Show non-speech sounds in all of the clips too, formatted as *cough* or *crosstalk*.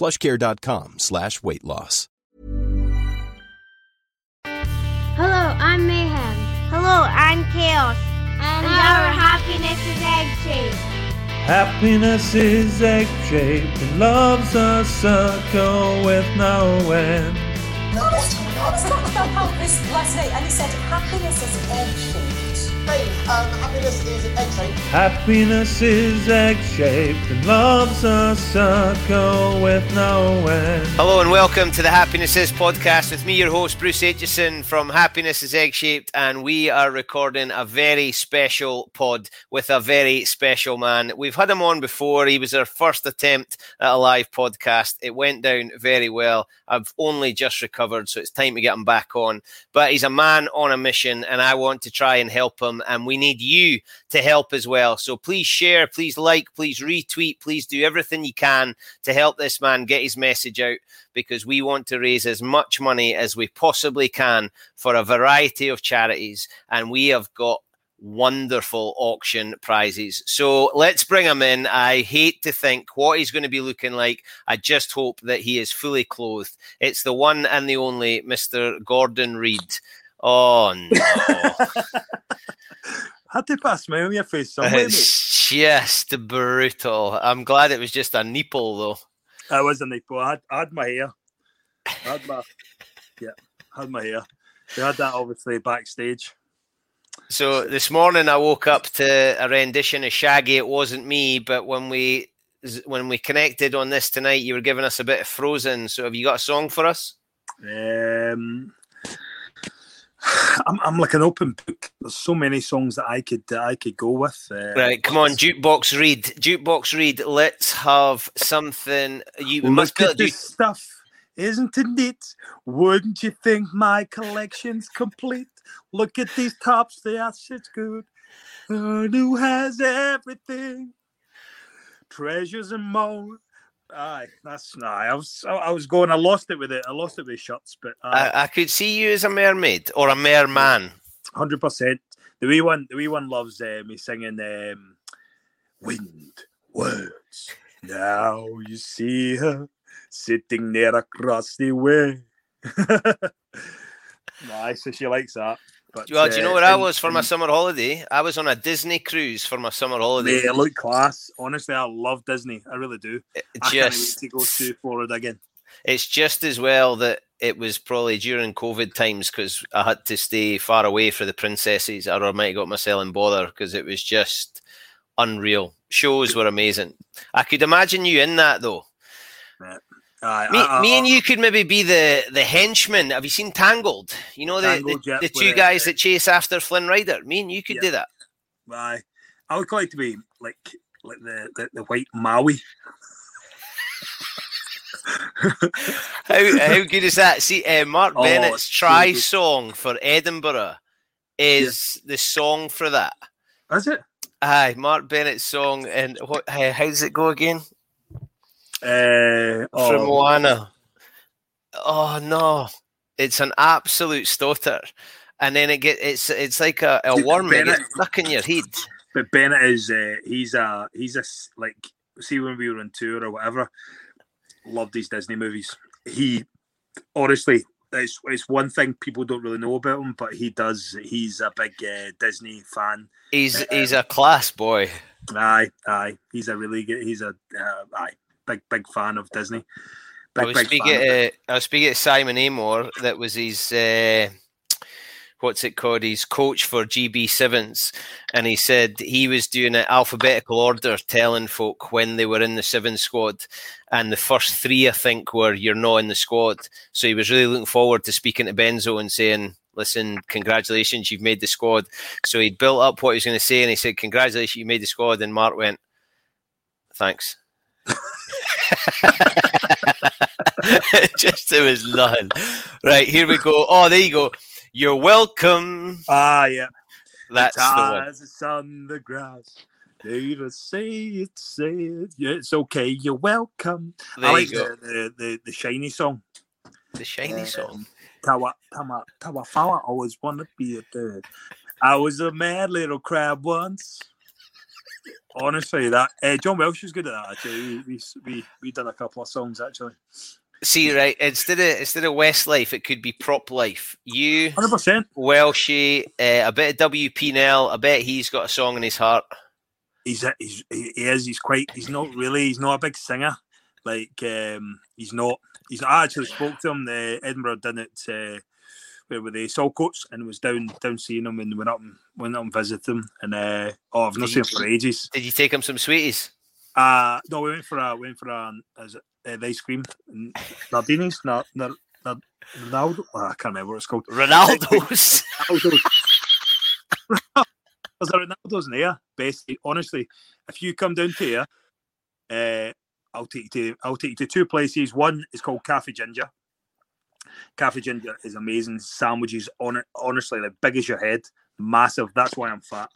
plushcare.com slash weight loss. Hello, I'm Mayhem. Hello, I'm Chaos. And our happiness is egg shaped. Happiness is egg shaped and love's a circle with no end. No, no, I was talking about happiness last night and he said happiness is egg shaped. Um, happiness is egg shaped. Happiness is egg shaped and love's a circle with no end. Hello and welcome to the Happiness Is podcast with me, your host Bruce Aitchison from Happiness is Egg Shaped, and we are recording a very special pod with a very special man. We've had him on before. He was our first attempt at a live podcast. It went down very well. I've only just recovered, so it's time to get him back on. But he's a man on a mission, and I want to try and help him. And we need you to help as well. So please share, please like, please retweet, please do everything you can to help this man get his message out because we want to raise as much money as we possibly can for a variety of charities. And we have got wonderful auction prizes. So let's bring him in. I hate to think what he's going to be looking like. I just hope that he is fully clothed. It's the one and the only Mr. Gordon Reid. Oh no. *laughs* Had to pass smile on your face somewhere. It's just brutal. I'm glad it was just a nipple though. I was a nipple. I had, I had my hair. I had my yeah, I had my hair. They had that obviously backstage. So this morning I woke up to a rendition of Shaggy. It wasn't me, but when we when we connected on this tonight, you were giving us a bit of Frozen. So have you got a song for us? Um, I'm, I'm like an open book. There's so many songs that I could that I could go with. Uh, Right, come on, jukebox Reid, jukebox Reid. Let's have something. You we must Look be this stuff, isn't it neat? Wouldn't you think my collection's complete? Look at these tops, they are such good. Who has everything? Treasures and more. Aye, that's nah. I was I, was going. I lost it with it. I lost it with shots, but I, I could see you as a mermaid or a merman. hundred percent. The wee one, the wee one loves uh, me singing um, "Wind Words." Now you see her sitting there across the way. *laughs* nice, so she likes that. But, Well, do you know uh, where I was for my summer holiday? I was on a Disney cruise for my summer holiday. It looked class. Honestly, I love Disney. I really do. I can't wait just to go to Florida again. it's just as well that it was probably during COVID times because I had to stay far away for the princesses, or I might have got myself in bother because it was just unreal. Shows were amazing. I could imagine you in that though. Aye, Me, I- I- me and you could maybe be the the henchmen. Have you seen Tangled? You know the Tangled, the, yeah, the two uh, guys that chase after Flynn Rider. Me and you could Yeah. do that. Aye. I would like to be like like the, the, the white Maui. how, how good is that? See, uh, Mark Oh, Bennett's it's so try song for Edinburgh is the song for that. Is it? Aye, Mark Bennett's song, and what? How, how does it go again? Uh, From oh, Moana. Oh no, it's an absolute stotter, and then it get it's it's like a, a worm Bennett- gets stuck in your head. but Bennett is uh, he's a he's a like see when we were on tour or whatever, loved these Disney movies. He honestly, it's it's one thing people don't really know about him, but he does. He's a big uh, Disney fan. He's he's a class boy. Aye, aye. He's a really good. He's a uh, aye big big fan of Disney. I was speaking to I was speaking to Simon Amor. That was his uh, what's it called? His coach for GB Sevens, and he said he was doing it alphabetical order, telling folk when they were in the seven squad, and the first three I think were you're not in the squad. So he was really looking forward to speaking to Benzo and saying. Listen, congratulations, you've made the squad. So he built up what he was going to say, and he said, "Congratulations, you made the squad." And Mark went, "Thanks." *laughs* *laughs* Just it was nothing. Right, here we go. Oh, there you go. You're welcome. Ah, yeah. That's the one. As it's on the grass. They just say it, say it. Yeah, it's okay. You're welcome. There I you like go. the, the, the, the shiny song. The shiny Um, song. Tawa, Tawa, Tawa Fawa always wanna be a bird. I was a mad little crab once. Honestly, that uh, Jon Welsh was good at that. Actually, we we we, done a couple of songs actually. See, right, instead of instead of Westlife, it could be Prop Life. You, Hundred percent. Welshie, uh, a bit of WP Nel. I bet he's got a song in his heart. He's a- he's he he is. He's quite. He's not really. He's not a big singer. Like um, he's not. He's. I actually spoke to him. The Edinburgh done it. Uh, where were they? Saltcoats, and was down down seeing them and went up and went up and visited them And uh, oh, I've not seen him for ages. Did you take him some sweeties? Uh no, we went for a went for a as uh, ice cream. Nardini's not not Ronaldo. Oh, I can't remember what it's called. Ronaldo's. *laughs* Ronaldo's. *laughs* Was there Ronaldo's in there? Basically, honestly, if you come down to here, uh, I'll take you to I'll take you to two places. One is called Cafe Ginger. Cafe Ginger is amazing. Sandwiches on honestly, like big as your head, massive. That's why I'm fat.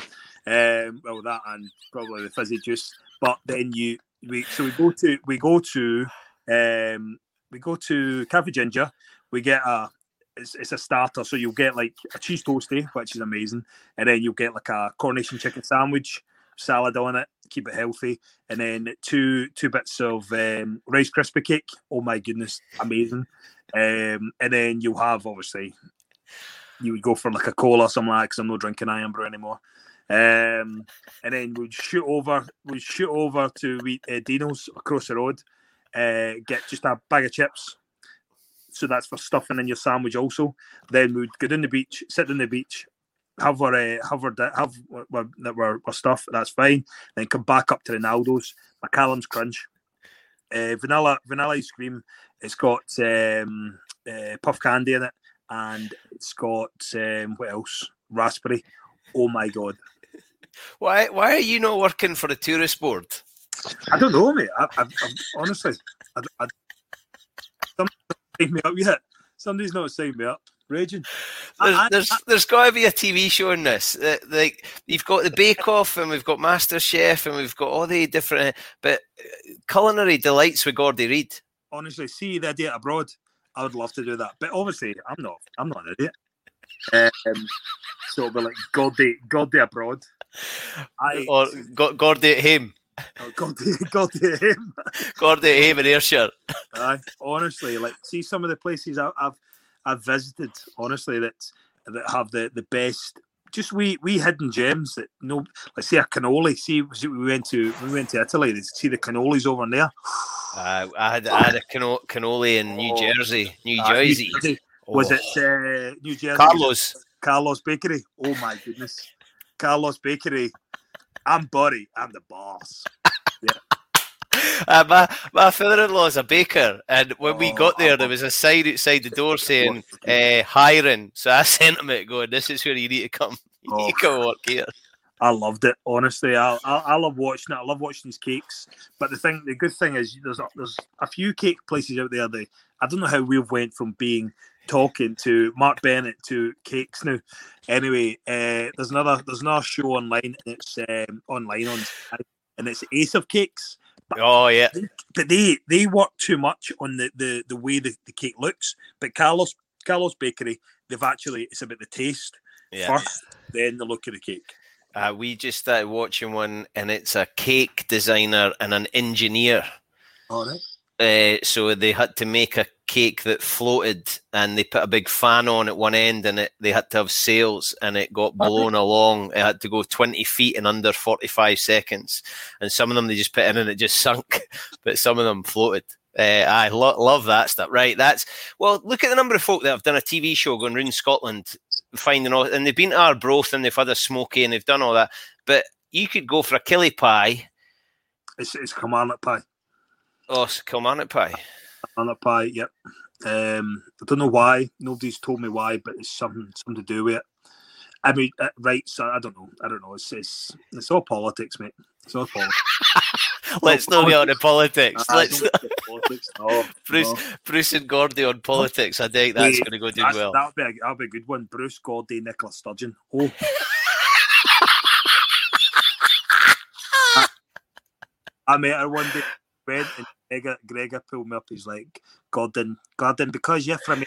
Um, well, that and probably the fizzy juice. But then you we so we go to we go to um we go to Cafe Ginger. We get a it's, it's a starter, so you'll get like a cheese toasty, which is amazing, and then you'll get like a coronation chicken sandwich, salad on it, keep it healthy, and then two two bits of um, rice crispy cake. Oh my goodness, amazing! Um, and then you'll have obviously you would go for like a cola or something like because I'm not drinking Irn-Bru anymore. Um, and then we'd shoot over, we'd shoot over to we, uh, Dino's across the road, uh, get just a bag of chips. So that's for stuffing in your sandwich also. Then we'd go down the beach, sit on the beach, have our uh, have our have our, our, stuff. That's fine. Then come back up to Ronaldo's, McCallum's Crunch, uh, vanilla vanilla ice cream. It's got um, uh, puff candy in it, and it's got um, what else? Raspberry. Oh my god! Why why are you not working for the tourist board? I don't know, mate. I, I, I honestly, I, I, somebody's not signed me up yet. Somebody's not signed me up. Raging. There's, I- I- there's, there's got to be a TV show in this. Uh, Like you've got the Bake Off, and we've got Master Chef, and we've got all the different. But uh, culinary delights with Gordy Reid. honestly, see the idea abroad. I would love to do that, but obviously, I'm not. I'm not an idiot. Um, so it'll be like Gordy, Gordy abroad. I Or Go- Gordy at him, oh, Gordy, Gordy *laughs* him. Gordy at him in Ayrshire. Aye, honestly, like see some of the places I- I've I've visited. Honestly, that that have the the best. Just we we hidden gems that no. Let's say a cannoli. See, we went to we went to Italy. See the cannolis over there. *sighs* Uh, I had I had a cano- cannoli in New Oh. Jersey, New Ah, New Jersey. Jersey. Was Oh. it uh, New Jersey? Carlos? Carlos Bakery. Oh my goodness. Carlos Bakery. I'm Buddy. I'm the boss. *laughs* Uh, my my father-in-law is a baker, and when we Oh, got there, there was a sign outside the door *laughs* saying uh, "hiring." So I *laughs* sent him it, going, "This is where you need to come. You need to come work here." I loved it. Honestly, I, I I love watching it. I love watching these cakes. But the thing, the good thing is, there's a, there's a few cake places out there. That I don't know how we've went from being talking to Mark Bennett to cakes now. Anyway, uh, there's another there's another show online and it's um, online on and it's Ace of Cakes. Oh yeah. but they they work too much on the the, the way the, the cake looks. But Carlos Carlos Bakery, they've actually it's about the taste Yeah. first, then the look of the cake. Uh, we just started watching one, and it's a cake designer and an engineer. All right. Uh, so they had to make a cake that floated, and they put a big fan on at one end, and it they had to have sails, and it got blown along. It had to go twenty feet in under forty-five seconds, and some of them they just put in and it just *laughs* sunk, but some of them floated. Uh, I lo- love that stuff. Right, that's well. Look at the number of folk that have done a TV show going round Scotland, finding all, and they've been to Arbroath and they've had a smoky and they've done all that. But you could go for a killie pie. It's it's Kilmarnock pie. Oh, it's Kilmarnock pie. Kilmarnock pie. Yep. Um, I don't know why. Nobody's told me why, but it's something something to do with it. I mean, uh, right? So I don't know. I don't know. It's it's, it's all politics, mate. It's all politics. *laughs* Let's not get on to politics. Let's don't *laughs* politics. No, Bruce, no. Bruce and Gordy on politics. I think that's going to go do that's- well. That'll be a, that'll be a good one. Bruce Gordy, Nicola Sturgeon. Oh. *laughs* I, I met her one day. Went and Gregor, Gregor pulled me up. He's like, Gordon, Gordon, because you're from,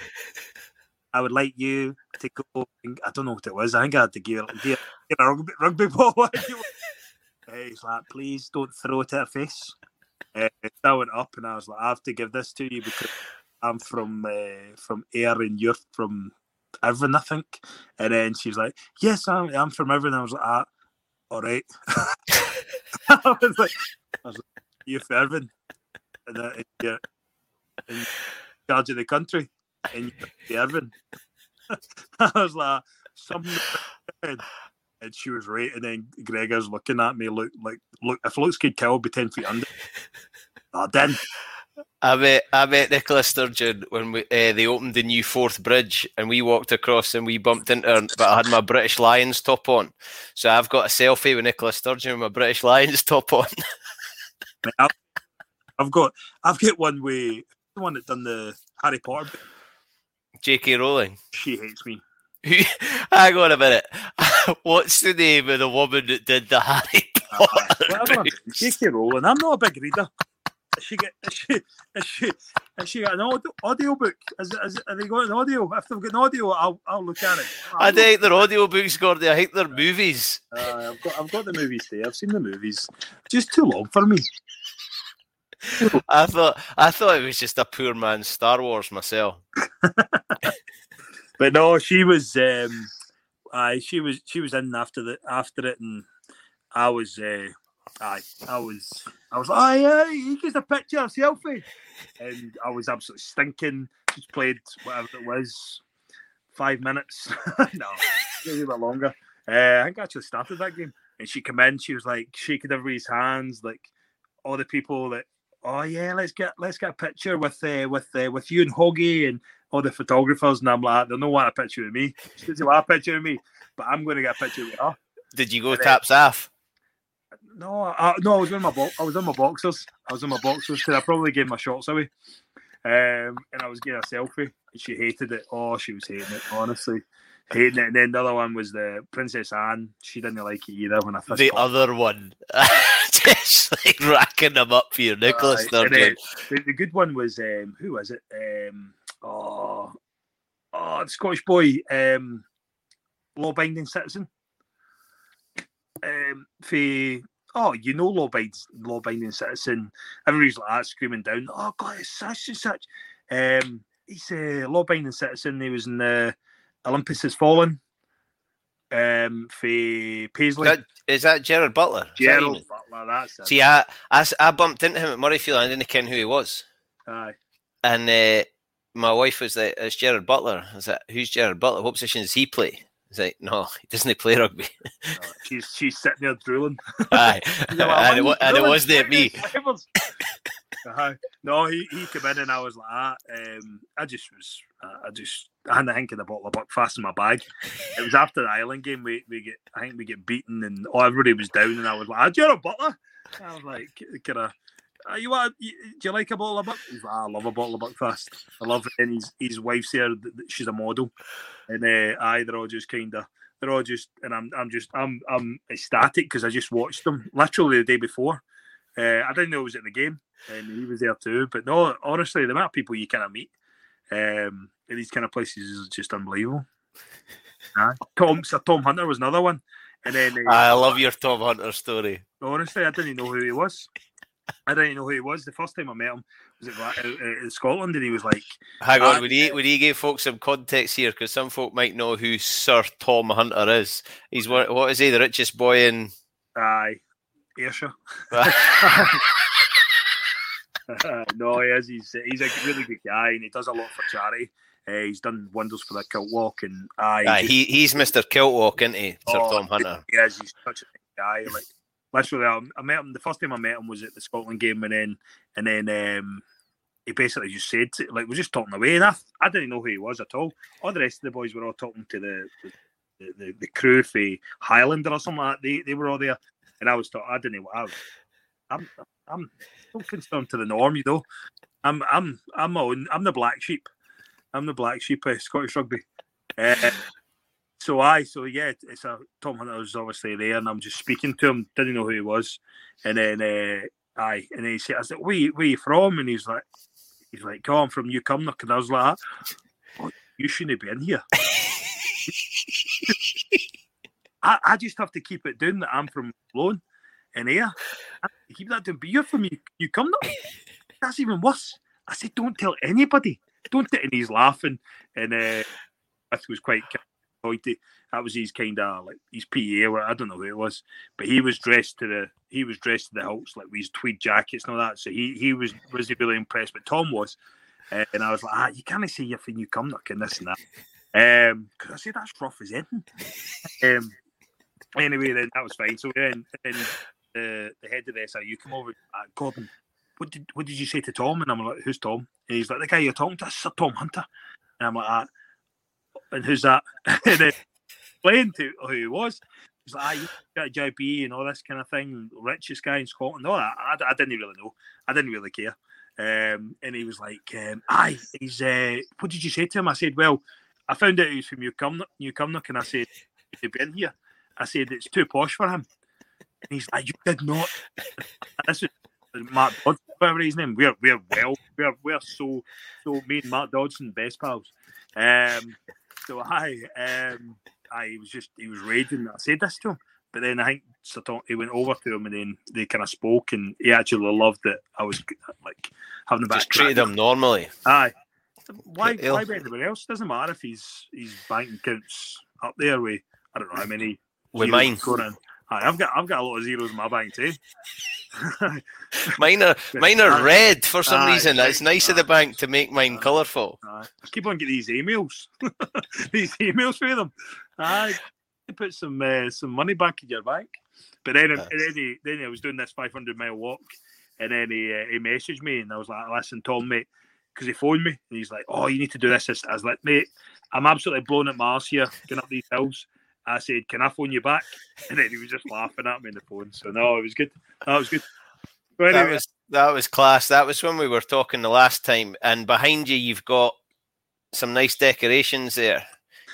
I would like you to go. I don't know what it was. I think I had to give give a rugby, rugby ball. *laughs* He's like, please don't throw it at her face. Uh, I went up and I was like, I have to give this to you because I'm from uh, from Ayr and you're from Irvine, I think. And then she's like, Yes, I'm, I'm from Irvine. I was like, ah, All right. *laughs* I was like, I was like You're from Irvine. And, uh, you're in charge of the country. And you're *laughs* I was like, Something. And she was right. And then Gregor's looking at me, look like, look, if looks could kill, I'll be 10 feet under. I didn't. I met I met Nicola Sturgeon when we, uh, they opened the new Forth Bridge, and we walked across and we bumped into her. But I had my British Lions top on, so I've got a selfie with Nicola Sturgeon with my British Lions *laughs* top on. I've, got I've got one with the one that done the Harry Potter. bit. J.K. Rowling. She hates me. *laughs* Hang on a minute. *laughs* What's the name of the woman that did the Harry *laughs* Potter? J.K. Rowling. I'm not a big reader. Has she get has she has she she got an audio, audio book? Is, is, have they got an audio? If they've got an audio, I'll I'll look at it. I think they're audiobooks, Gordy. I think they're movies. Uh, I've got I've got the movies there. I've seen the movies. Just too long for me. I thought I thought it was just a poor man's Star Wars myself. *laughs* But no, she was um aye, she was she was in after the after it and I was uh aye, I was I was like, aye, aye, you get a picture, a selfie. And I was absolutely stinking. Just played whatever it was, five minutes. *laughs* no, maybe a bit longer. Uh, I think I actually started that game. And she came in, she was like shaking everybody's hands, like all the people that oh yeah, let's get let's get a picture with uh, with uh, with you and Hoggy and all the photographers, and I'm like, they don't want a picture of me. She doesn't want a picture of me, but I'm going to get a picture with her. Did you go And then- taps off? No, I, no, I was in my bo- I was in my boxers. I was in my boxers because I probably gave my shorts away. Um, and I was getting a selfie, and she hated it. Oh, she was hating it, honestly, it. And then the other one was the Princess Anne. She didn't like it either when I first. The other one. *laughs* just like racking them up for you, Nicholas Aye, and Sturgeon. the, the good one was um, who was it? Um, oh, oh, the Scottish boy, um, law-binding citizen. Um, for oh, you know, law-binding, law-binding citizen. Everybody's like that, screaming down. Oh God, it's such and such. Um, he's a law-binding citizen. He was in the Olympus Has Fallen. Um, for Paisley. Is that, is that Gerard Butler? Is that Butler, that's it. See, I, I, I bumped into him at Murrayfield. I didn't ken who he was. Aye. And uh, my wife was like, "It's Gerard Butler." I was like, "Who's Gerard Butler? What position does he play?" He's like, "No, he doesn't play rugby." No, *laughs* she's she's sitting there drooling. Aye, *laughs* like, and, it, "Why wa- are you and it wasn't me. *laughs* Flavors." Uh-huh. No, he, he came in and I was like, ah, um, I just was, uh, I just, I had a hink of the bottle of Buckfast in my bag. It was after the Ireland game. We we get I think we get beaten and oh, everybody was down and I was like, "Do you have a butler?" I was like, "Kind of." Uh, you? You, do you like a bottle of buck? He's like, I love a bottle of Buckfast. I love it. And his his wife's here. She's a model, and uh, I they're all just kind of they're all just and I'm I'm just I'm I'm ecstatic because I just watched them literally the day before. Uh, I didn't know it was in the game, and he was there too. But no, honestly, the amount of people you kind of meet um, in these kind of places is just unbelievable. *laughs* uh, Tom, Sir Tom Hunter was another one, and then uh, I love your Tom Hunter story. Honestly, I didn't know who he was. I didn't know who he was. The first time I met him was at, in Scotland, and he was like, "Hang on, would he would he give folks some context here? Because some folk might know who Sir Tom Hunter is. He's what? What is he? The richest boy in? Aye, Ayrshire. *laughs* *laughs* *laughs* no, he is. He's he's a really good guy, and he does a lot for charity. Uh, he's done wonders for the Kilt Walk, and aye, aye he, he's Mister Kilt Walk, isn't he, Sir oh, Tom Hunter? He is. He's such a nice guy. Like literally, I, I, met him. The first time I met him was at the Scotland game, and then and then um, he basically just said like we're just talking away, and I, I didn't know who he was at all. All the rest of the boys were all talking to the the, the, the crew for Highlander or something like that. They they were all there, and I was talking. I didn't know. What I was, I'm I'm don't conform to the norm, you know. I'm I'm I'm on, I'm the black sheep. I'm the black sheep of Scottish rugby. Uh, so I so yeah, it's a Tom Hunter was obviously there, and I'm just speaking to him. Didn't know who he was, and then uh, I and then he said, "I said, where, where you from?" And he's like, he's like, "Oh, I'm from New Cumnock," and I was like, oh, "You shouldn't be in here." *laughs* I, I just have to keep it down that I'm from Loan in here. keep that down. But you're from you, you come now. *laughs* That's even worse. I said, don't tell anybody. Don't. tell. And he's laughing, and uh, that was quite pointy. That was his kind of like his PA. Or I don't know who it was, but he was dressed to the he was dressed to the hilts, like with his tweed jackets and all that. So he he was was really impressed. But Tom was, uh, and I was like, ah, you can't say you're from New Cumnock and this and that. Um, because I said that's rough as anything. *laughs* um, anyway, then that was fine. So then, then the, the head of the SRU come over, uh, Gordon, what did what did you say to Tom? And I'm like, who's Tom? And he's like, the guy you're talking to, Sir Tom Hunter. And I'm like, ah, and who's that? *laughs* and then explained to who he was. He's like, ah, got JB and all this kind of thing, richest guy in Scotland. No, I, I, I didn't really know. I didn't really care. Um, and he was like, um, aye, he's, uh, what did you say to him? I said, well, I found out he was from New Cumnock, Newcomnock and I said, he'd been here. I said, it's too posh for him. And he's like, "You did not." this is Mark Dodson, whatever his name. We're we're well, we're we're so so. Me and Mark Dodson, best pals. Um, so I um, I was just he was raging. I said this to him, but then I think Satan, he went over to him and then they kind of spoke, and he actually loved that I was like having a. Just treated him normally. Aye. Why? Why be anybody else? Doesn't matter if he's his bank accounts up there with I don't know how many. With mine. I've got I've got a lot of zeros in my bank too. *laughs* mine are *laughs* mine are red for some aye, reason. It's nice of the bank to make mine colourful. I keep on getting these emails, *laughs* these emails for them. I put some uh, some money back in your bank. But then, yes. then, he, then I was doing this 500 mile walk, and then he uh, he messaged me, and I was like, "Listen, Tom, mate," because he phoned me, and he's like, "Oh, you need to do this." I was like, "Mate, I'm absolutely blown at Mars here, going up these hills." I said, "Can I phone you back?" *laughs* And then he was just laughing at me on the phone. So no, it was good. That was good. Anyway. That was that was class. That was when we were talking the last time. And behind you, you've got some nice decorations there.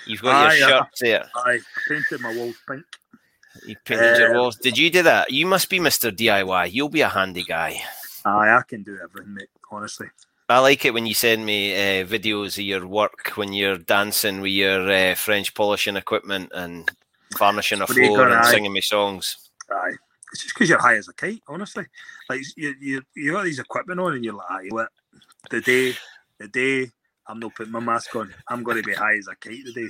You've got aye, your shirts I, there. I painted my walls pink. You painted your um, walls. Did you do that? You must be Mister DIY. You'll be a handy guy. Aye, I can do everything, mate. Honestly. I like it when you send me uh, videos of your work when you're dancing with your uh, French polishing equipment and varnishing a floor and singing me songs. Aye, it's just because you're high as a kite, honestly. Like you, you, you got these equipment on, and you're like, what? The day, the day I'm not putting my mask on, I'm going to be high as a kite today.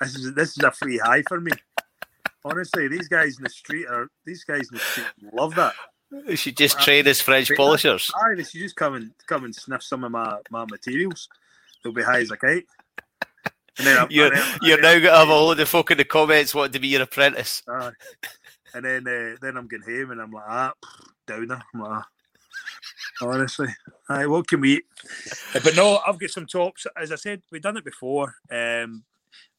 This is this is a free high for me. Honestly, these guys in the street are these guys in the street love that. They should just well, trade as French polishers. Aye, they should just come and come and sniff some of my, my materials. They'll be high as a kite. Then, you're then, you're now going to have a load of folk in the comments wanting to be your apprentice. Aye. And then uh, then I'm getting home and I'm like, ah, downer. I'm like, ah. honestly. Aye, what can we eat? Uh, But no, I've got some tops. As I said, we've done it before. Um,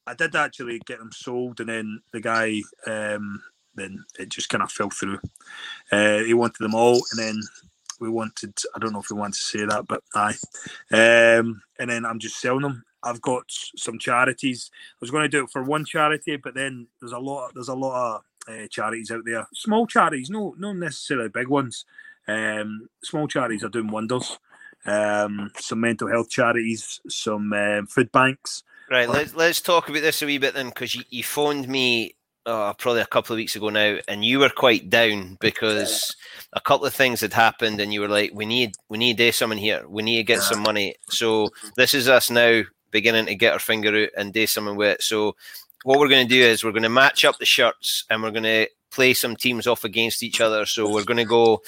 I did actually get them sold, and then the guy, um, then it just kind of fell through. Uh, he wanted them all, and then we wanted. I don't know if we want to say that, but aye. Um, and then I'm just selling them. I've got some charities. I was going to do it for one charity, but then there's a lot. There's a lot of uh, charities out there. Small charities, no, not necessarily big ones. Um, small charities are doing wonders. Um, some mental health charities, some um, food banks. Right, let's let's talk about this a wee bit then, because you, you phoned me uh, probably a couple of weeks ago now, and you were quite down because a couple of things had happened, and you were like, "We need we need to do something here. We need to get some money." So this is us now beginning to get our finger out and do something with it. So what we're going to do is we're going to match up the shirts, and we're going to play some teams off against each other. So we're going to go.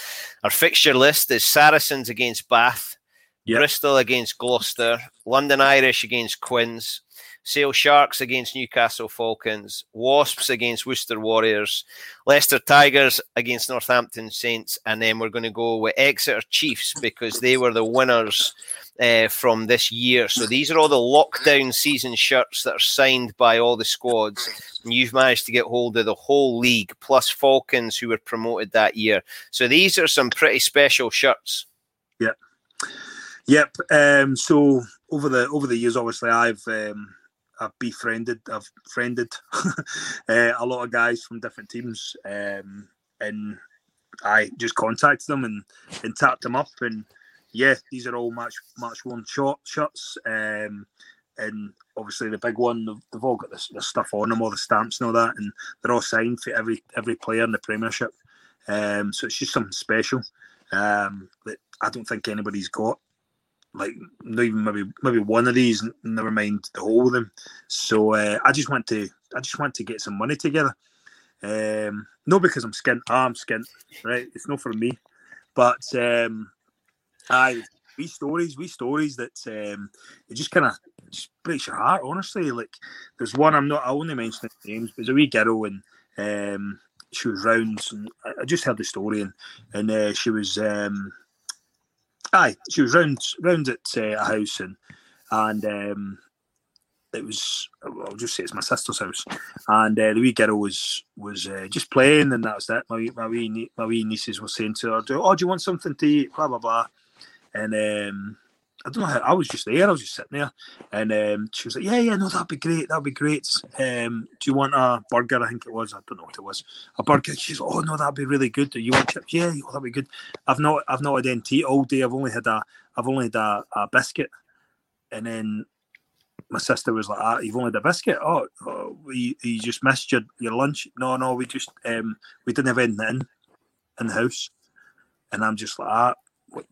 Our fixture list is Saracens against Bath. Bristol against Gloucester, London Irish against Quins, Sale Sharks against Newcastle Falcons, Wasps against Worcester Warriors, Leicester Tigers against Northampton Saints, and then we're going to go with Exeter Chiefs because they were the winners uh, from this year. So these are all the lockdown season shirts that are signed by all the squads. And you've managed to get hold of the whole league, plus Falcons who were promoted that year. So these are some pretty special shirts. Yep. Yep. Um, so over the over the years, obviously, I've um, I've befriended, I've friended *laughs* uh, a lot of guys from different teams, um, and I just contacted them and, and tapped them up, and yeah, these are all match match worn short shirts, um, and obviously the big one, they've, they've all got this, this stuff on them, all the stamps and all that, and they're all signed for every every player in the Premiership. Um, so it's just something special um, that I don't think anybody's got like not even maybe maybe one of these never mind the whole of them. So uh, i just want to i just want to get some money together. Um not because i'm skint oh, i'm skint right? It's not for me. But um i we stories we stories that um it just kind of breaks your heart honestly. Like there's one i'm not i only mentioning names but there's a wee girl and um she was round and I- i just heard the story and and uh, she was um Aye, she was round round at uh, a house and and um, it was I'll just say it's my sister's house, and uh, the wee girl was was uh, just playing and that was that. My my wee my wee nieces were saying to her, "Oh, do you want something to eat?" Blah blah blah, and um, I don't know how I was just there. I was just sitting there, and um, she was like, "Yeah, yeah, no, that'd be great. That'd be great. Um, do you want a burger? I think it was. I don't know what it was. A burger." She's, like, "Oh no, that'd be really good. Do you want chips? Yeah, oh, that'd be good. I've not, I've not had any tea all day. I've only had a, I've only had a, a biscuit." And then my sister was like, ah, "You've only had a biscuit? Oh, oh you, you just missed your, your lunch? No, no, we just, um, we didn't have anything in, in the house." And I'm just like, "Ah."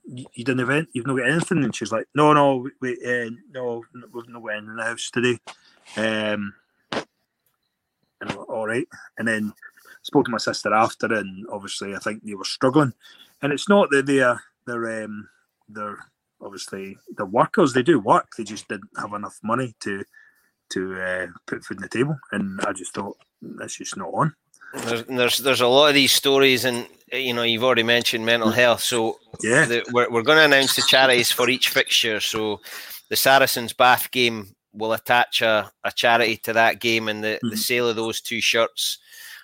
You, didn't have any, you've not got anything? And she's like no no we, uh, no we've not got in the house today. Um and I'm like, all right. And then spoke to my sister after and obviously I think they were struggling. And it's not that they're they're um they're obviously the workers. They do work. They just didn't have enough money to to uh, put food on the table. And I just thought that's just not on. There's, there's there's a lot of these stories, and Uh, you know you've already mentioned mental mm. health. So Yeah. the, we're we're going to announce the charities for each fixture. So the Saracens Bath game will attach a, a charity to that game, and the, the mm-hmm. sale of those two shirts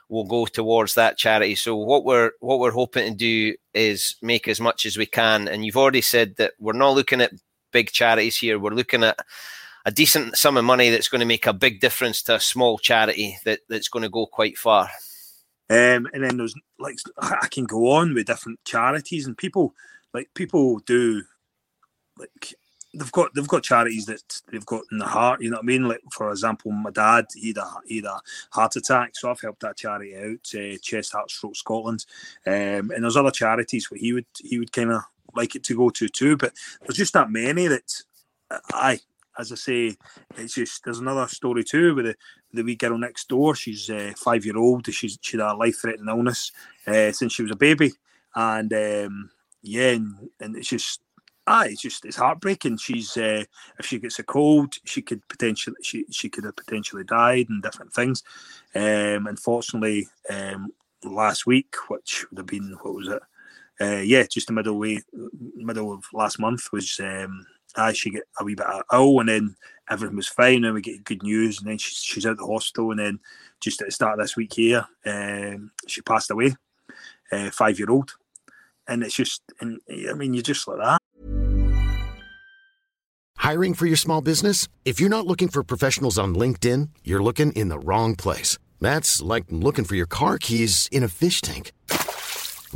will go towards that charity. So what we're what we're hoping to do is make as much as we can. And you've already said that we're not looking at big charities here. We're looking at a decent sum of money that's going to make a big difference to a small charity that, that's going to go quite far. Um, and then there's like I can go on with different charities and people like people do like they've got they've got charities that they've got in the heart. You know what I mean? Like for example, my dad he had a, he had a heart attack, so I've helped that charity out, uh, Chest Heart Stroke Scotland. Um, and there's other charities where he would he would kind of like it to go to too. But there's just that many that I. As I say, it's just there's another story too with the the wee girl next door. She's uh, five year old. She's she had a life threatening illness uh, since she was a baby, and um, yeah, and, and it's just ah, it's just it's heartbreaking. She's uh, if she gets a cold, she could potentially she she could have potentially died and different things. Um, unfortunately, um, last week, which would have been what was it? uh, yeah, just the middle way, middle of last month was um, I she get a wee bit ill, and then everything was fine, and we get good news, and then she, she's out the hospital, and then just at the start of this week here, um, she passed away, uh, five year old, and it's just, and I mean, you're just like that. Hiring for your small business? If you're not looking for professionals on LinkedIn, you're looking in the wrong place. That's like looking for your car keys in a fish tank.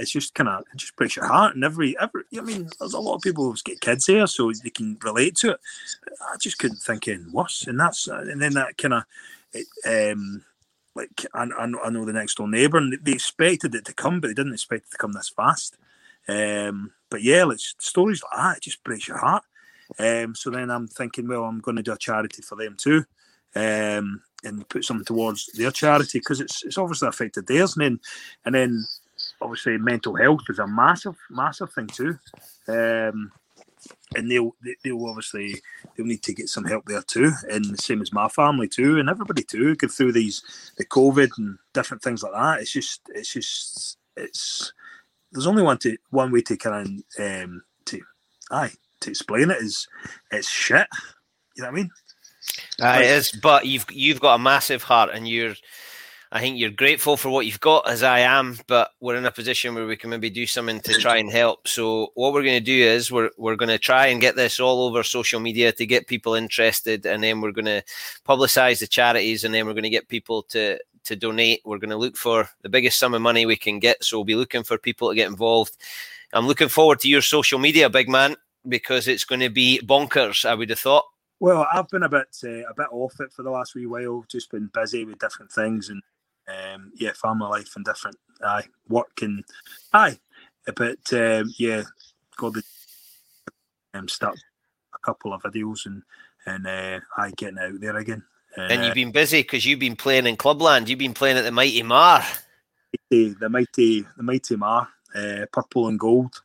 It's just kind of it just breaks your heart, and every every I mean, there's a lot of people who get kids here, so they can relate to it. I just couldn't think in worse, and that's and then that kind of um like I, I know the next door neighbour, and they expected it to come, but they didn't expect it to come this fast. Um, but yeah, like stories like that, it just breaks your heart. Um, so then I'm thinking, well, I'm going to do a charity for them too, um, and put something towards their charity because it's it's obviously affected theirs, and then and then obviously mental health is a massive massive thing too. Um, and they'll they'll obviously they'll need to get some help there too, and the same as my family too, and everybody too. Go through these the COVID and different things like that. It's just it's just it's there's only one to one way to kind of um, to aye to explain it is it's shit. You know what I mean? Uh, it is, but you've you've got a massive heart, and you're I think you're grateful for what you've got, as I am, but we're in a position where we can maybe do something to try and help. So what we're going to do is we're we're going to try and get this all over social media to get people interested, and then we're going to publicise the charities, and then we're going to get people to to donate. We're going to look for the biggest sum of money we can get. So we'll be looking for people to get involved. I'm looking forward to your social media, big man, because it's going to be bonkers. I would have thought. Well, I've been a bit uh, a bit off it for the last wee while. Just been busy with different things and um, yeah, family life and different aye work and aye, but um, yeah, got the um, start a couple of videos and and uh, I getting out there again. Uh, and you've been busy because you've been playing in Clubland. You've been playing at the Mighty Marr. The, the mighty, the Mighty Marr, uh, purple and gold.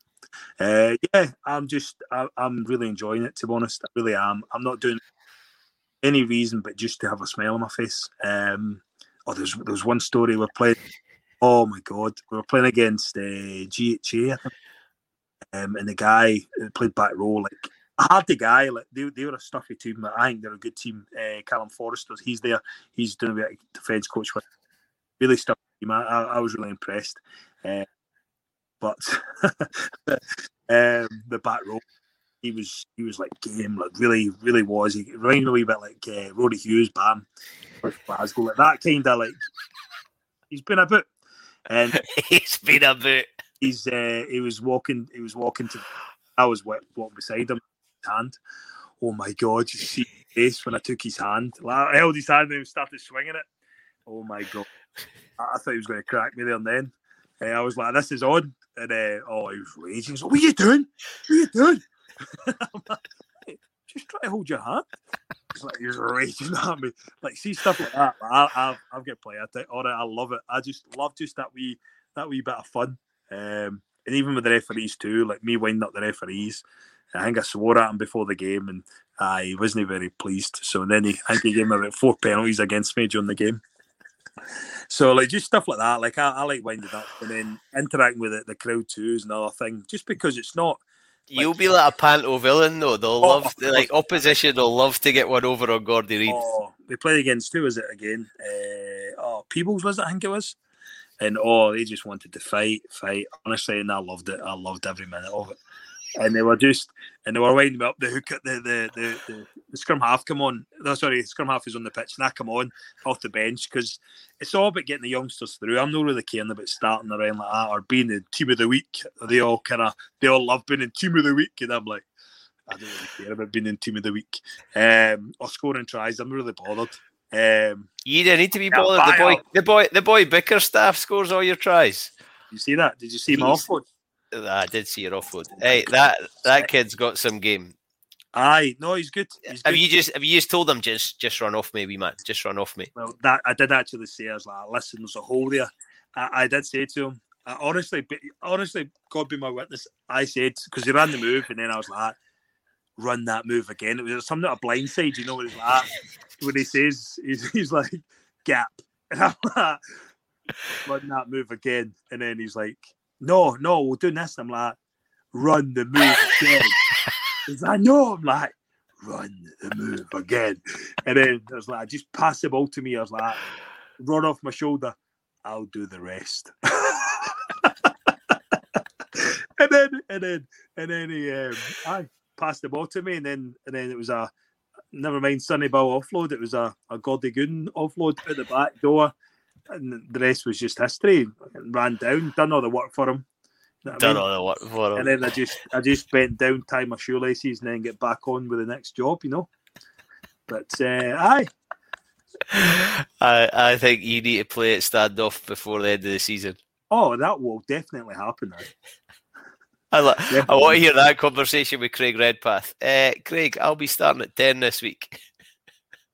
Uh, yeah, I'm just, I, am really enjoying it. To be honest, I really am. I'm not doing any reason but just to have a smile on my face. Um, oh, there's there was one story we're playing. Oh my god, we were playing against uh, GHA, um, and the guy played back row like a hardy guy. Like they, they were a stuffy team, but I think they're a good team. Uh, Callum Forrester, he's there. He's doing a bit of defence coach with really stuffy team. I, I, was really impressed. Uh, but *laughs* um, the back row, he was he was like game, like really really was. He reminded me a wee bit like uh, Rory Hughes, Bam with Glasgow. Like that kind of like he's been a bit, and *laughs* he's been a bit. He's uh, he was walking. He was walking to. I was walking beside him. Hand. Oh my god! You see his face when I took his hand. Like, I held his hand and he started swinging it. Oh my god! I, thought he was going to crack me there and then. Uh, I was like, "This is on," and uh, oh, he was raging. Like, "What are you doing? What are you doing?" *laughs* like, Just try to hold your hand like he's raging at me. Like see stuff like that. I, I, I've got play at it. All right, I love it. I just love just that wee that wee bit of fun. Um, and even with the referees too, like me winding up the referees. I think I swore at him before the game, and uh, wasn't very pleased. So then he, I think he gave me about four penalties against me during the game. So like just stuff like that. Like I, I like winding up and then interacting with the, the crowd too is another thing. Just because it's not You'll be like a panto villain though. They'll oh, love to, like opposition. They'll love to get one over on Gordy Reid. Oh, they played against who was it again? Uh, oh, Peebles was it? I think it was. And oh, they just wanted to fight, fight. Honestly, and I loved it. I loved every minute of it. And they were just and they were winding me up. The hook, the the the, the, the scrum half come on. No, sorry, scrum half is on the pitch, and I come on off the bench because it's all about getting the youngsters through. I'm not really caring about starting around like that or being the team of the week. They all kind of they all love being in team of the week, and I'm like. I don't really care about being in team of the week um, or scoring tries. I'm really bothered. Um, you don't need to be bothered. The boy, the boy, the boy Bickerstaff scores all your tries. You see that? Did you see my offload? Uh, I did see your offload. Oh hey, that that kid's got some game. Aye, no, he's good. He's have good. you just have you just told him just just run off me, wee man? Just run off me. Well, that I did actually say. I was like, listen, there's a hole there. I, I did say to him, I, honestly, honestly, God be my witness. I said because he ran the move, and then I was like, run that move again. It was something a blindside, you know what it's like when he says he's, *laughs* he's like gap, *laughs* and I'm like, run that move again, and then he's like, no, no, we're doing this. And I'm like, run the move again. *laughs* he's like, no, I'm like, run the move again, and then I was like, just pass the ball to me. I was like, run off my shoulder. I'll do the rest. *laughs* and then, and then, and then he, um, I passed the ball to me, and then and then it was a never mind Sonny Bill offload. It was a a Gordy Goon offload at the back door, and the rest was just history. Ran down, done all the work for him. You know done I mean? all the work for him, and then I just I just bent down, tie my shoelaces, and then get back on with the next job. You know, but uh, aye. I I think you need to play it standoff before the end of the season. Oh, that will definitely happen. *laughs* I, lo- I want to hear that conversation with Craig Redpath. Uh, Craig, I'll be starting at 10 this week.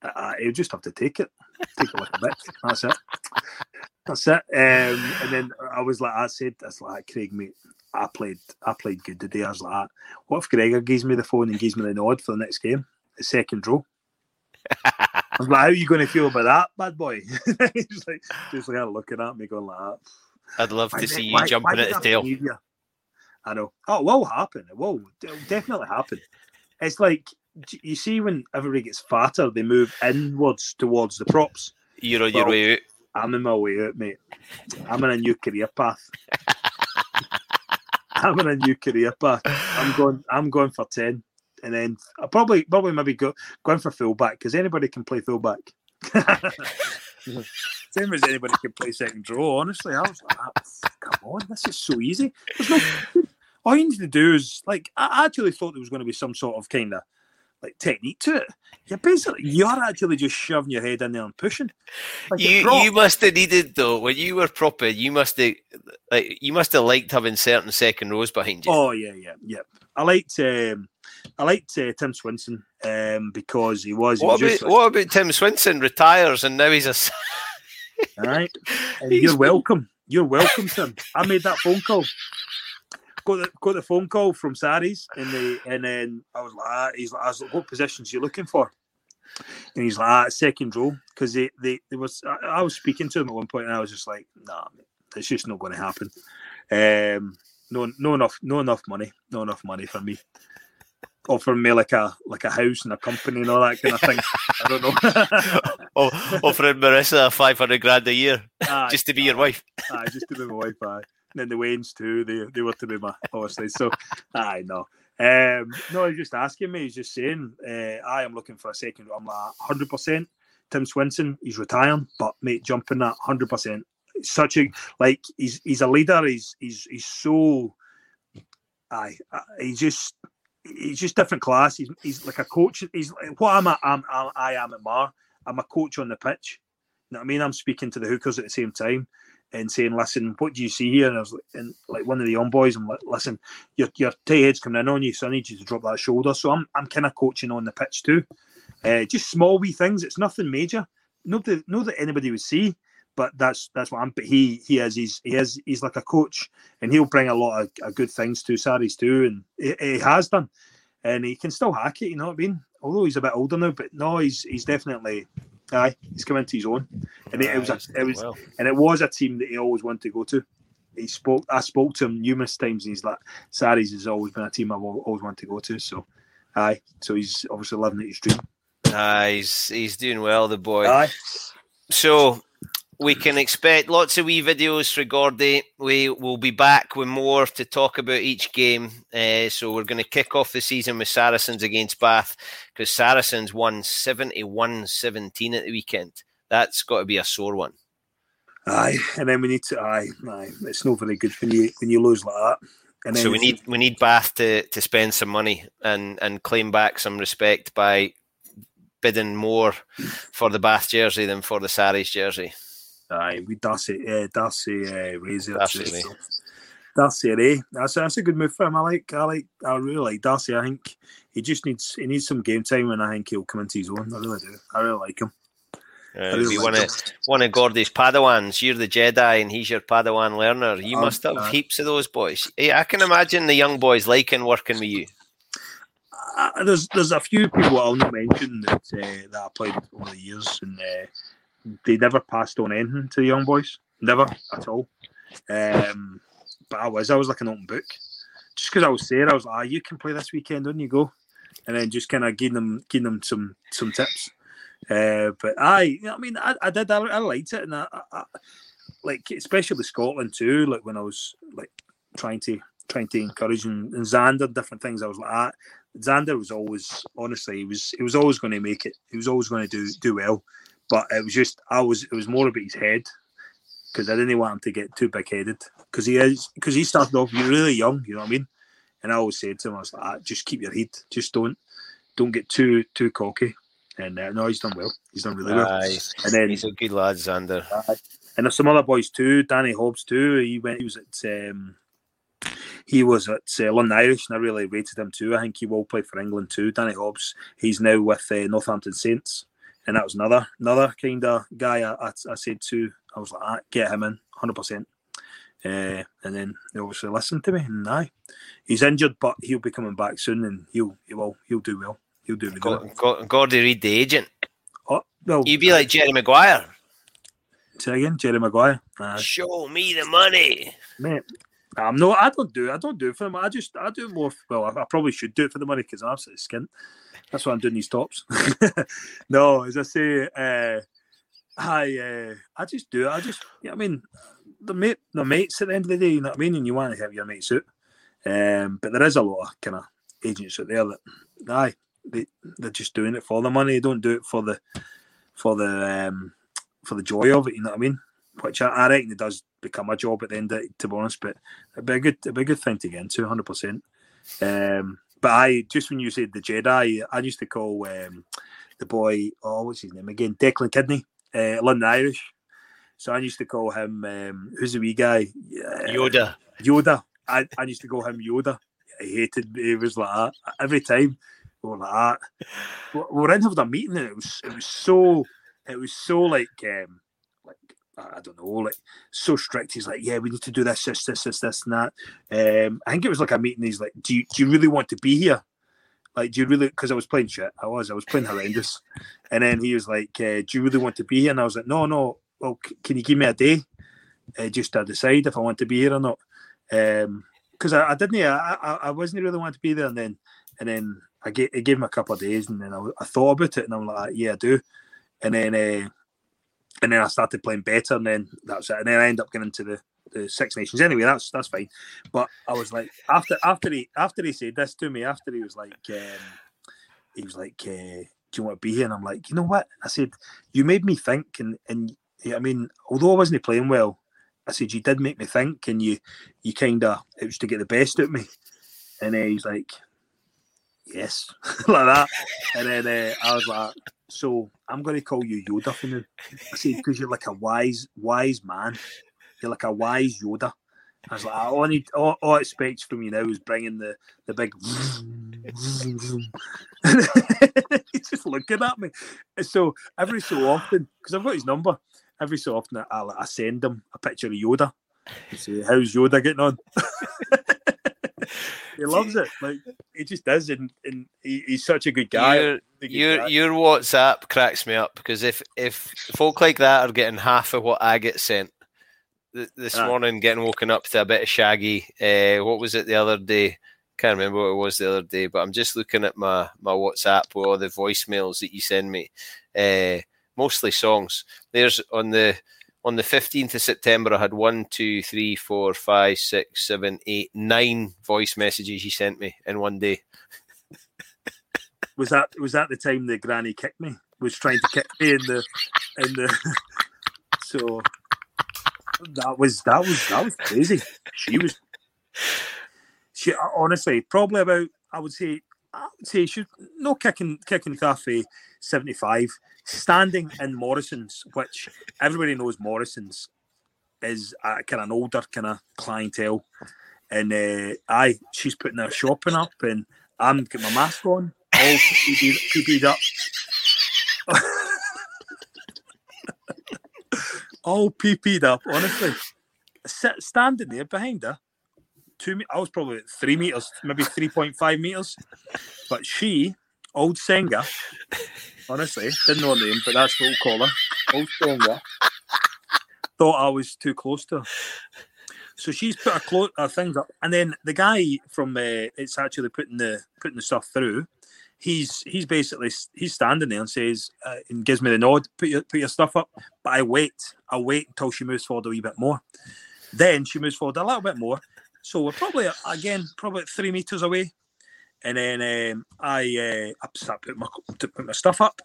Uh, he'll just have to take it. Take a like a bit. That's it. That's it. Um, and then I was like, I said, that's like, Craig, mate, I played I played good today. I was like, what if Gregor gives me the phone and gives me the nod for the next game? The second row. I was like, how are you going to feel about that, bad boy? *laughs* he's like, just like looking at me going like that. I'd love to see you why, jumping why at his tail. I know. Oh, it will happen. It will. It'll definitely happen. It's like you see when everybody gets fatter, they move inwards towards the props. You're on well, your way out. I'm in my way out, mate. I'm in a new career path. *laughs* I'm in a new career path. I'm going. I'm going for ten, and then I probably probably maybe go going for fullback because anybody can play fullback. *laughs* Same as anybody can play second row. Honestly, I was like, ah, come on, this is so easy. No, all you need to do is like I actually thought there was going to be some sort of kind of like technique to it. You're basically you're actually just shoving your head in there and pushing. Like you you must have needed though when you were proper. You must have like you must have liked having certain second rows behind you. Oh yeah, yeah, yeah. I liked um, I liked uh, Tim Swinson um, because he was. What, he was about, like, what about Tim Swinson retires and now he's a. All right, *laughs* you're welcome. You're welcome, Tim. I made that phone call got the got the phone call from Sarries, and the and then I was like, ah, he's like, I was like, what positions you looking for? And he's like, ah, second row, because they, they they was I, I, was speaking to him at one point, and I was just like, nah, it's just not going to happen. Um, no, no enough, no enough money, no enough money for me. Offering me like a like a house and a company and all that kind of thing. I don't know. *laughs* oh, offering Marissa five hundred grand a year aye, just to be aye, your wife. Aye, just to be my wife. Aye and then the Waynes too. They they were to be my obviously. So *laughs* I know. Um, no, he's just asking me. He's just saying, uh, I am looking for a second. I'm like hundred percent. Tim Swinson, he's retiring, but mate, jumping that hundred percent. Such a like he's he's a leader. He's he's he's so. I he's just he's just different class. He's he's like a coach. He's what I'm, At, I'm I am at Marr. I'm a coach on the pitch. You know what I mean? I'm speaking to the hookers at the same time and saying, "Listen, what do you see here?" And I was like, and like one of the young boys, I'm like, "Listen, your your tight head's coming in on you, so I need you to drop that shoulder." So I'm I'm kind of coaching on the pitch too, uh, just small wee things. It's nothing major. That not that anybody would see, but that's that's what I'm. But he he is he's he is he's like a coach, and he'll bring a lot of, of good things to Sarries too, and he, he, has done, and he can still hack it. You know what I mean? Although he's a bit older now, but no, he's he's definitely Aye, he's come into his own, and it, it was a, it was well. and it was a team that he always wanted to go to. He spoke. I spoke to him numerous times, and he's like, "Sarries has always been a team I've always wanted to go to." So, aye, so he's obviously living his dream. Aye, he's he's doing well, the boy. Aye. So, we can expect lots of wee videos for Gordy. We will be back with more to talk about each game. Uh, so we're going to kick off the season with Saracens against Bath because Saracens won 71 17 at the weekend. That's got to be a sore one. Aye, and then we need to. Aye, aye. It's not very good when you when you lose like that. And so we need we need Bath to, to spend some money and, and claim back some respect by bidding more for the Bath jersey than for the Sarries jersey. Aye, we Darcy, uh, Darcy uh, Razor. Darcy, Darcy Rae. That's that's a good move for him. I like, I like, I really like Darcy. I think he just needs he needs some game time, and I think he'll come into his own. I really do. I really like him. Uh, really like one him. of one of Gordy's Padawans. You're the Jedi, and he's your Padawan learner. You um, must have uh, heaps of those boys. I can imagine the young boys liking working with you. Uh, there's there's a few people I'll not mention that uh, that I played over the years, and uh, they never passed on anything to the young boys, never at all. Um, but I was, I was like an open book, just because I was there. I was like, ah, you can play this weekend, on you go, and then just kind of giving them, giving them some some tips. Uh, but I, you know, I mean, I, I did, I, I liked it, and I, I, like especially Scotland too. Like when I was like trying to trying to encourage and, and Zander different things. I was like, ah, Zander was always honestly, he was he was always going to make it. He was always going to do do well. But it was just I was it was more about his head because I didn't want him to get too big headed because he is because he started off really young. You know what I mean? And I always said to him, I was like, ah, just keep your head, just don't don't get too too cocky. And uh, no, he's done well. He's done really well. Aye. And then he's a good lad, Zander. Uh, and there's some other boys too. Danny Hobbs too. He went. He was at. Um, he was at uh, London Irish, and I really rated him too. I think he will play for England too. Danny Hobbs. He's now with uh, Northampton Saints and that was another another kind of guy I, I, I said to. I was like, ah, get him in, hundred percent. Uh, and then they obviously listened to me, and aye, he's injured, but he'll be coming back soon, and he'll he will he'll do well. He'll do well. Gordy Reid, the agent. Oh, well, you'd be like Jerry Maguire. Say again, Jerry Maguire. Uh, Show me the money, mate. I'm no, I don't do. I don't do it for them. I just, I do more. Well, I, I probably should do it for the money because I'm absolutely skint. That's why I'm doing these tops. *laughs* no, as I say, uh, I, uh, I just do it. I just, yeah, I mean, the mate, the mates at the end of the day. You know what I mean? And you want to have your mates out. Um, but there is a lot of kind of agents out there that, aye, they they're just doing it for the money. They don't do it for the, for the, um, for the joy of it. You know what I mean? Which I, I reckon it does become a job at the end, of to be honest. But it'd be a good, it'd be a good thing to get into, hundred percent. Um, but I just when you said the Jedi, I used to call um, the boy, oh, what's his name again? Declan Kidney, uh, London Irish. So I used to call him, um, who's the wee guy? Uh, Yoda. Yoda. I, I used to call him Yoda. I hated It was like that every time. We were like that. We were in having a meeting and it was it was so it was so like um, I don't know, like so strict. He's like, yeah, we need to do this, this, this, this, this, and that. Um, I think it was like a meeting. He's like, do you, do you really want to be here? Like, do you really? Because I was playing shit. I was, I was playing horrendous. and then he was like, uh, do you really want to be here? And I was like, no, no. Well, c- can you give me a day uh, just to decide if I want to be here or not? Because um, I, I, didn't, I, I, I wasn't really want to be there. And then, and then I gave, I gave him a couple of days, and then I, I thought about it, and I'm like, yeah, I do. And then. Uh, and then I started playing better, and then that's it. And then I end up getting into the, the Six Nations. Anyway, that's that's fine. But I was like, after after he after he said this to me, after he was like, um, he was like, uh, "Do you want to be here?" And I'm like, you know what? I said, you made me think, and and I mean, although I wasn't playing well, I said you did make me think, and you you kind of it was to get the best out of me. And then he's like, yes, *laughs* like that. And then uh, I was like, so I'm going to call you Yoda for now. I say because you're like a wise, wise man. You're like a wise Yoda. I was like, all I need, all, all I expect from you now is bringing the the big. *laughs* He's just looking at me. So every so often, because I've got his number, every so often I, I send him a picture of Yoda. and say, "How's Yoda getting on?" *laughs* he loves it. Like he just does, and, and he, he's such a good guy. Your your, your WhatsApp cracks me up because if if folk like that are getting half of what I get sent this ah. morning, getting woken up to a bit of Shaggy. Uh, what was it the other day? Can't remember what it was the other day, but I'm just looking at my my WhatsApp with all the voicemails that you send me. Uh, mostly songs. There's on the on the 15th of September, I had one, two, three, four, five, six, seven, eight, nine voice messages he sent me in one day. Was that was that the time the granny kicked me? Was trying to kick me in the in the *laughs* so that was that was that was crazy. She was she honestly probably about I would say I would say she no kicking kicking cafe seventy five standing in Morrison's, which everybody knows Morrison's is a, kind of an older kind of clientele, and uh, I she's putting her shopping up, and I'm getting my mask on, all PP'd up. *laughs* all PP'd up, honestly. Standing there behind her, two. I was probably three meters, maybe three point five meters, but she, old Senga, honestly, didn't know her name, but that's what we'll call her, old Senga, thought I was too close to her. So she's put her, clo- her things up, and then the guy from uh, it's actually putting the putting the stuff through. He's he's basically he's standing there and says uh, and gives me the nod. Put your put your stuff up, but I wait. I wait until she moves forward a wee bit more. Then she moves forward a little bit more. So we're probably again probably three meters away, and then um, I uh, I start putting my to put my stuff up,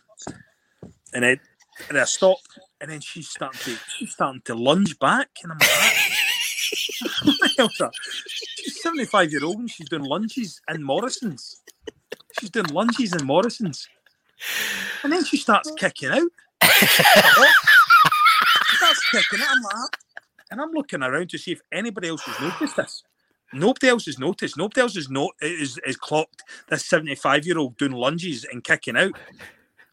and then and I stop, and then she's starting to she's starting to lunge back, and I'm like, *laughs* she's seventy five year old and she's doing lunges in Morrison's. She's doing lunges in Morrison's, and then she starts kicking out. *laughs* she starts kicking out. I'm like, and I'm looking around to see if anybody else has noticed this. Nobody else has noticed. Nobody else has not is, is clocked this 75 year old doing lunges and kicking out.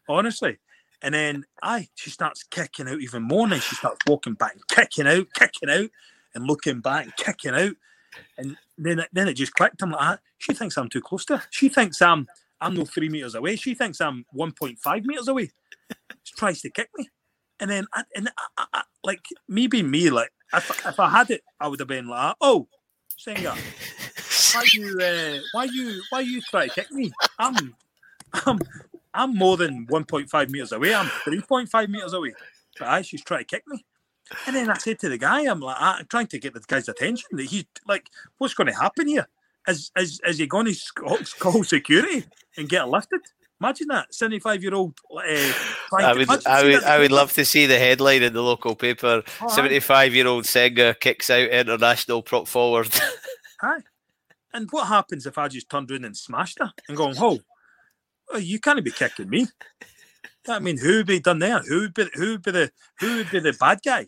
Honestly. And then I she starts kicking out even more. And she starts walking back and kicking out, kicking out, and looking back, and kicking out. And then it, then it just clicked. I'm like, ah, she thinks I'm too close to her. She thinks I'm I'm no three meters away. She thinks I'm 1.5 meters away. She tries to kick me. And then, I, and I, I, like me being me, like if, if I had it, I would have been like, "Oh, Senga, why you, uh, why you, why you try to kick me? I'm, I'm, I'm more than 1.5 meters away. I'm 3.5 meters away, but I she's trying to kick me." And then I said to the guy, "I'm like, I'm trying to get the guy's attention. That he's like, what's going to happen here? Is is is he going to call security and get lifted?" Imagine that seventy-five year old. Uh, *laughs* I would, I would, I would love to see the headline in the local paper: oh, seventy-five year old Senga kicks out international prop forward. *laughs* Hi, and what happens if I just turned around and smashed her and going, "Oh, oh you can't be kicking me." *laughs* I mean, who would be done there? Who would be who would be the who would be the bad guy?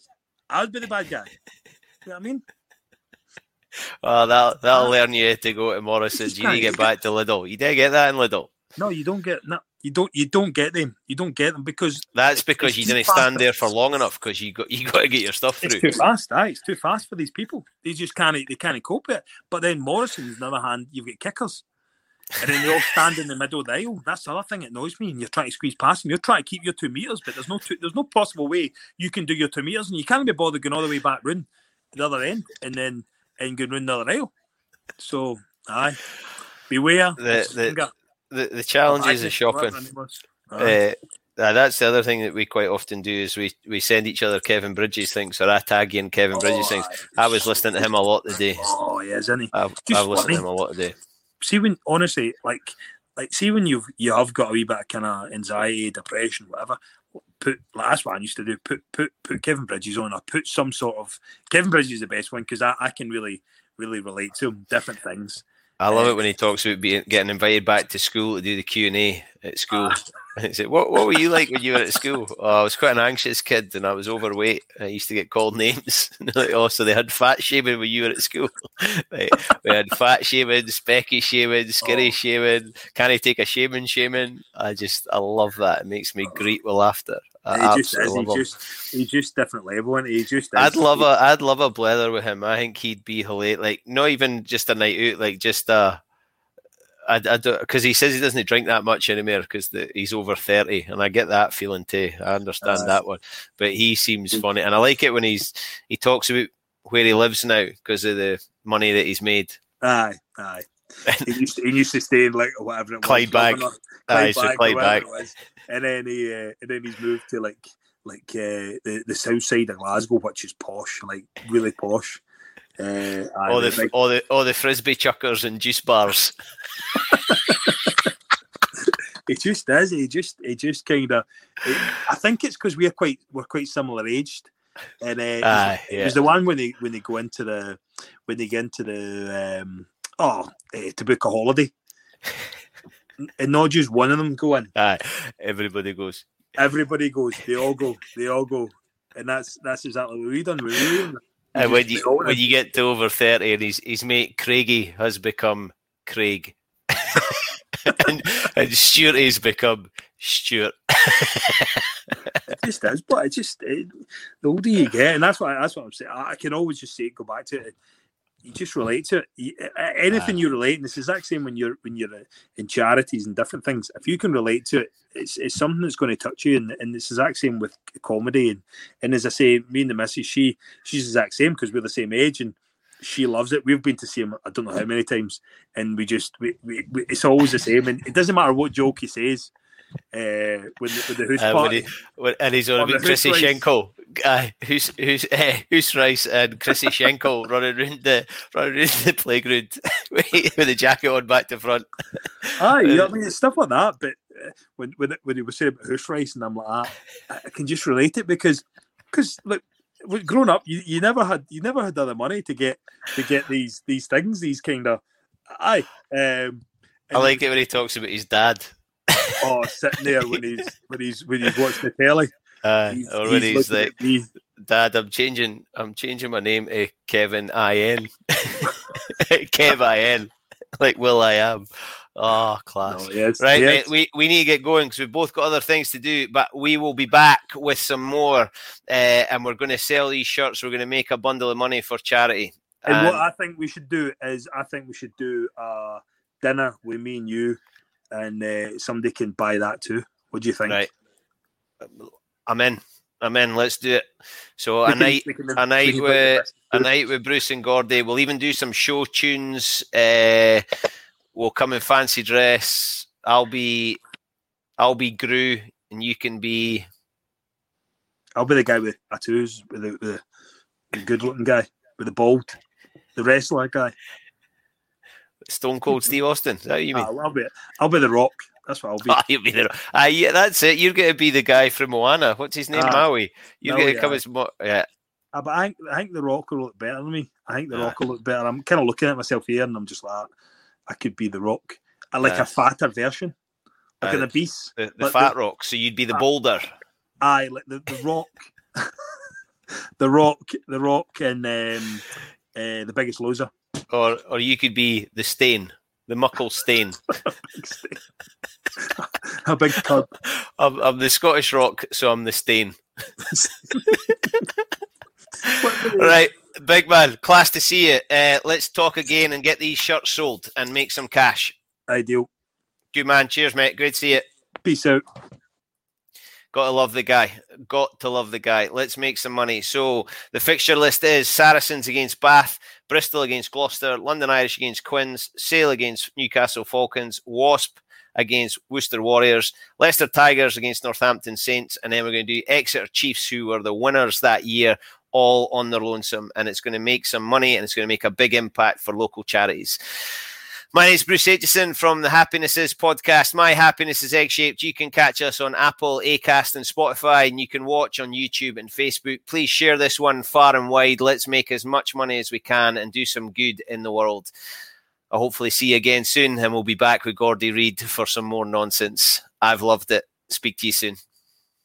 I would be the bad guy. You know what I mean? Oh, that that'll learn you to go to Morrison's. You need to get back to Lidl. You did get that in Lidl. No, you don't get no, you don't you don't get them. You don't get them because that's because you didn't stand there for long enough because you got you got to get your stuff through. It's too fast, aye. It's too fast for these people. They just can't they can't cope with it. But then Morrison's, on the other hand, you've got kickers. And then they all stand in the middle of the aisle. That's the other thing that annoys me. And you're trying to squeeze past them. You're trying to keep your two meters, but there's no two, there's no possible way you can do your two meters, and you can't be bothered going all the way back round the other end and then and going round the other aisle. So, aye, beware. The, the, the, the challenges of shopping. Uh, that's the other thing that we quite often do is we, we send each other Kevin Bridges things or I tag in Kevin oh, Bridges things. I was listening to him a lot today. Oh yeah, isn't he? I've, I've listened to him a lot today. See when honestly, like like see when you've you have got a wee bit of kind of anxiety, depression, whatever. Put like, that's what I used to do. Put put put Kevin Bridges on or put some sort of Kevin Bridges is the best one because I, I can really really relate to him. Different things. I love it when he talks about being getting invited back to school to do the Q and A at school. Ah. *laughs* He said, "What what were you like when you were at school?" *laughs* Oh, I was quite an anxious kid, and I was overweight. I used to get called *laughs* names. like, oh, so they had fat shaming when you were at school. right. We had fat shaming, specky shaming, skinny oh. shaming. Can I take a shaming shaming? I just I love that. It makes me oh. greet with laughter. I he just is. He just he's just different level, and he just. Is. I'd love a I'd love a blether with him. I think he'd be hilarious. Like not even just a night out, like just a. I, I don't because he says he doesn't drink that much anymore because he's over thirty, and I get that feeling too. I understand uh, that one, but he seems funny, and I like it when he's he talks about where he lives now because of the money that he's made. Aye, aye. *laughs* he, used to, he used to stay in like whatever it was. Clydebank. Aye, so Clydebank and then he uh, and then he's moved to like like uh, the the south side of Glasgow, which is posh, like really posh. Uh, all the like, all the all the frisbee chuckers and juice bars. *laughs* it just is. It just it just kind of. I think it's because we're quite we're quite similar aged, and uh, uh, yeah. it was the one when they when they go into the when they get into the um, oh uh, to book a holiday, *laughs* and not just one of them go in. Aye, everybody goes. Everybody goes. They all go. They all go, and that's that's exactly what we done. We and when you when you get to over thirty, and his his mate Craigie has become Craig, *laughs* and, and Stuart has become Stuart. it just is, but it just it, the older you get, and that's why that's what I'm saying. I can always just say, go back to it you just relate to it. You, anything you relate, and it's the exact same when you're when you're uh, in charities and different things. If you can relate to it, it's, it's something that's going to touch you. And, and it's the exact same with comedy. And and as I say, me and the missus, she she's the exact same because we're the same age and she loves it. We've been to see him I don't know how many times, and we just we, we, we it's always the same. And it doesn't matter what joke he says uh, with, the, with the hoose uh, party. He, and he's on about Chrissy Schenkel, uh, who's *laughs* who's uh, who's rice and Chrissy Schenkel *laughs* running around the running around the playground *laughs* with the jacket on back to front. Aye, yeah, I mean it's stuff like that. But uh, when when when he was saying about hoose rice and I'm like, ah, I can just relate it because because look. Growing up, you, you never had you never had other money to get to get these these things these kind of aye. Um, I like it when he talks about his dad oh, sitting there when he's when he's when he's watching the telly. Uh, he's, or when he's, he's like, "Dad, I'm changing. I'm changing my name to Kevin I N. *laughs* Kev I N, like Will I am." Oh, class! No, yes, right, yes. Mate, we we need to get going because we've both got other things to do. But we will be back with some more, uh, and we're going to sell these shirts. We're going to make a bundle of money for charity. And, and what I think we should do is, I think we should do a dinner with me and you and uh, somebody can buy that too. What do you think? Right, I'm in. I'm in. Let's do it. So a night, a night with a night with Bruce and Gordy. We'll even do some show tunes. Uh, we'll come in fancy dress. I'll be, I'll be Gru, and you can be. I'll be the guy with tattoos, with the, the, the good-looking guy with the bald, the wrestler guy. Stone Cold Steve Austin. Is you mean? Uh, I'll be I'll be the Rock. That's what I'll be. Oh, *laughs* you'll be the uh, yeah, that's it. You're going to be the guy from Moana. What's his name? Uh, Maui. You're going to come as Mo- yeah. Uh, but I think, I think the Rock will look better than me. I think the Rock will look better. I'm kind of looking at myself here, and I'm just like, I could be the Rock. I like a fatter version, like uh, an beast. The, the fat the, Rock. So you'd be the uh, boulder. Aye, like the, the Rock. *laughs* the Rock, the Rock, and um, uh, the Biggest Loser or or you could be the stain, the muckle stain. *laughs* A big tub. I'm, I'm the Scottish Rock, so I'm the stain. *laughs* right, big man, class to see you. Uh, let's talk again and get these shirts sold and make some cash. Ideal. Good man. Cheers, mate. Great to see you. Peace out. Got to love the guy. Got to love the guy. Let's make some money. So the fixture list is Saracens against Bath, Bristol against Gloucester, London Irish against Quins, Sale against Newcastle Falcons, Wasp against Worcester Warriors, Leicester Tigers against Northampton Saints, and then we're going to do Exeter Chiefs, who were the winners that year, all on their lonesome. And it's going to make some money and it's going to make a big impact for local charities. My name is Bruce Aitchison from the Happiness Is podcast. My happiness is egg shaped. You can catch us on Apple, Acast, and Spotify, and you can watch on YouTube and Facebook. Please share this one far and wide. Let's make as much money as we can and do some good in the world. I'll hopefully see you again soon, and we'll be back with Gordy Reid for some more nonsense. I've loved it. Speak to you soon.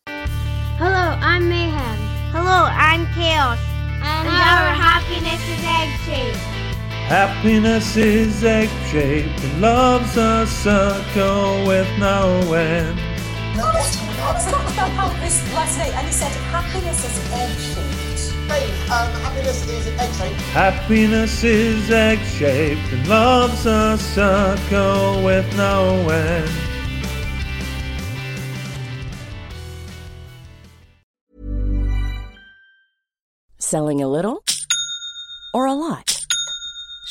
Hello, I'm Mayhem. Hello, I'm Chaos. And, and our happiness is egg shaped. Happiness is egg shaped and love's a circle with no end. No, I was talking about happiness last night and he said happiness is egg shaped. Hey, um, happiness is egg shaped. Happiness is egg shaped and love's a circle with no end. Selling a little or a lot?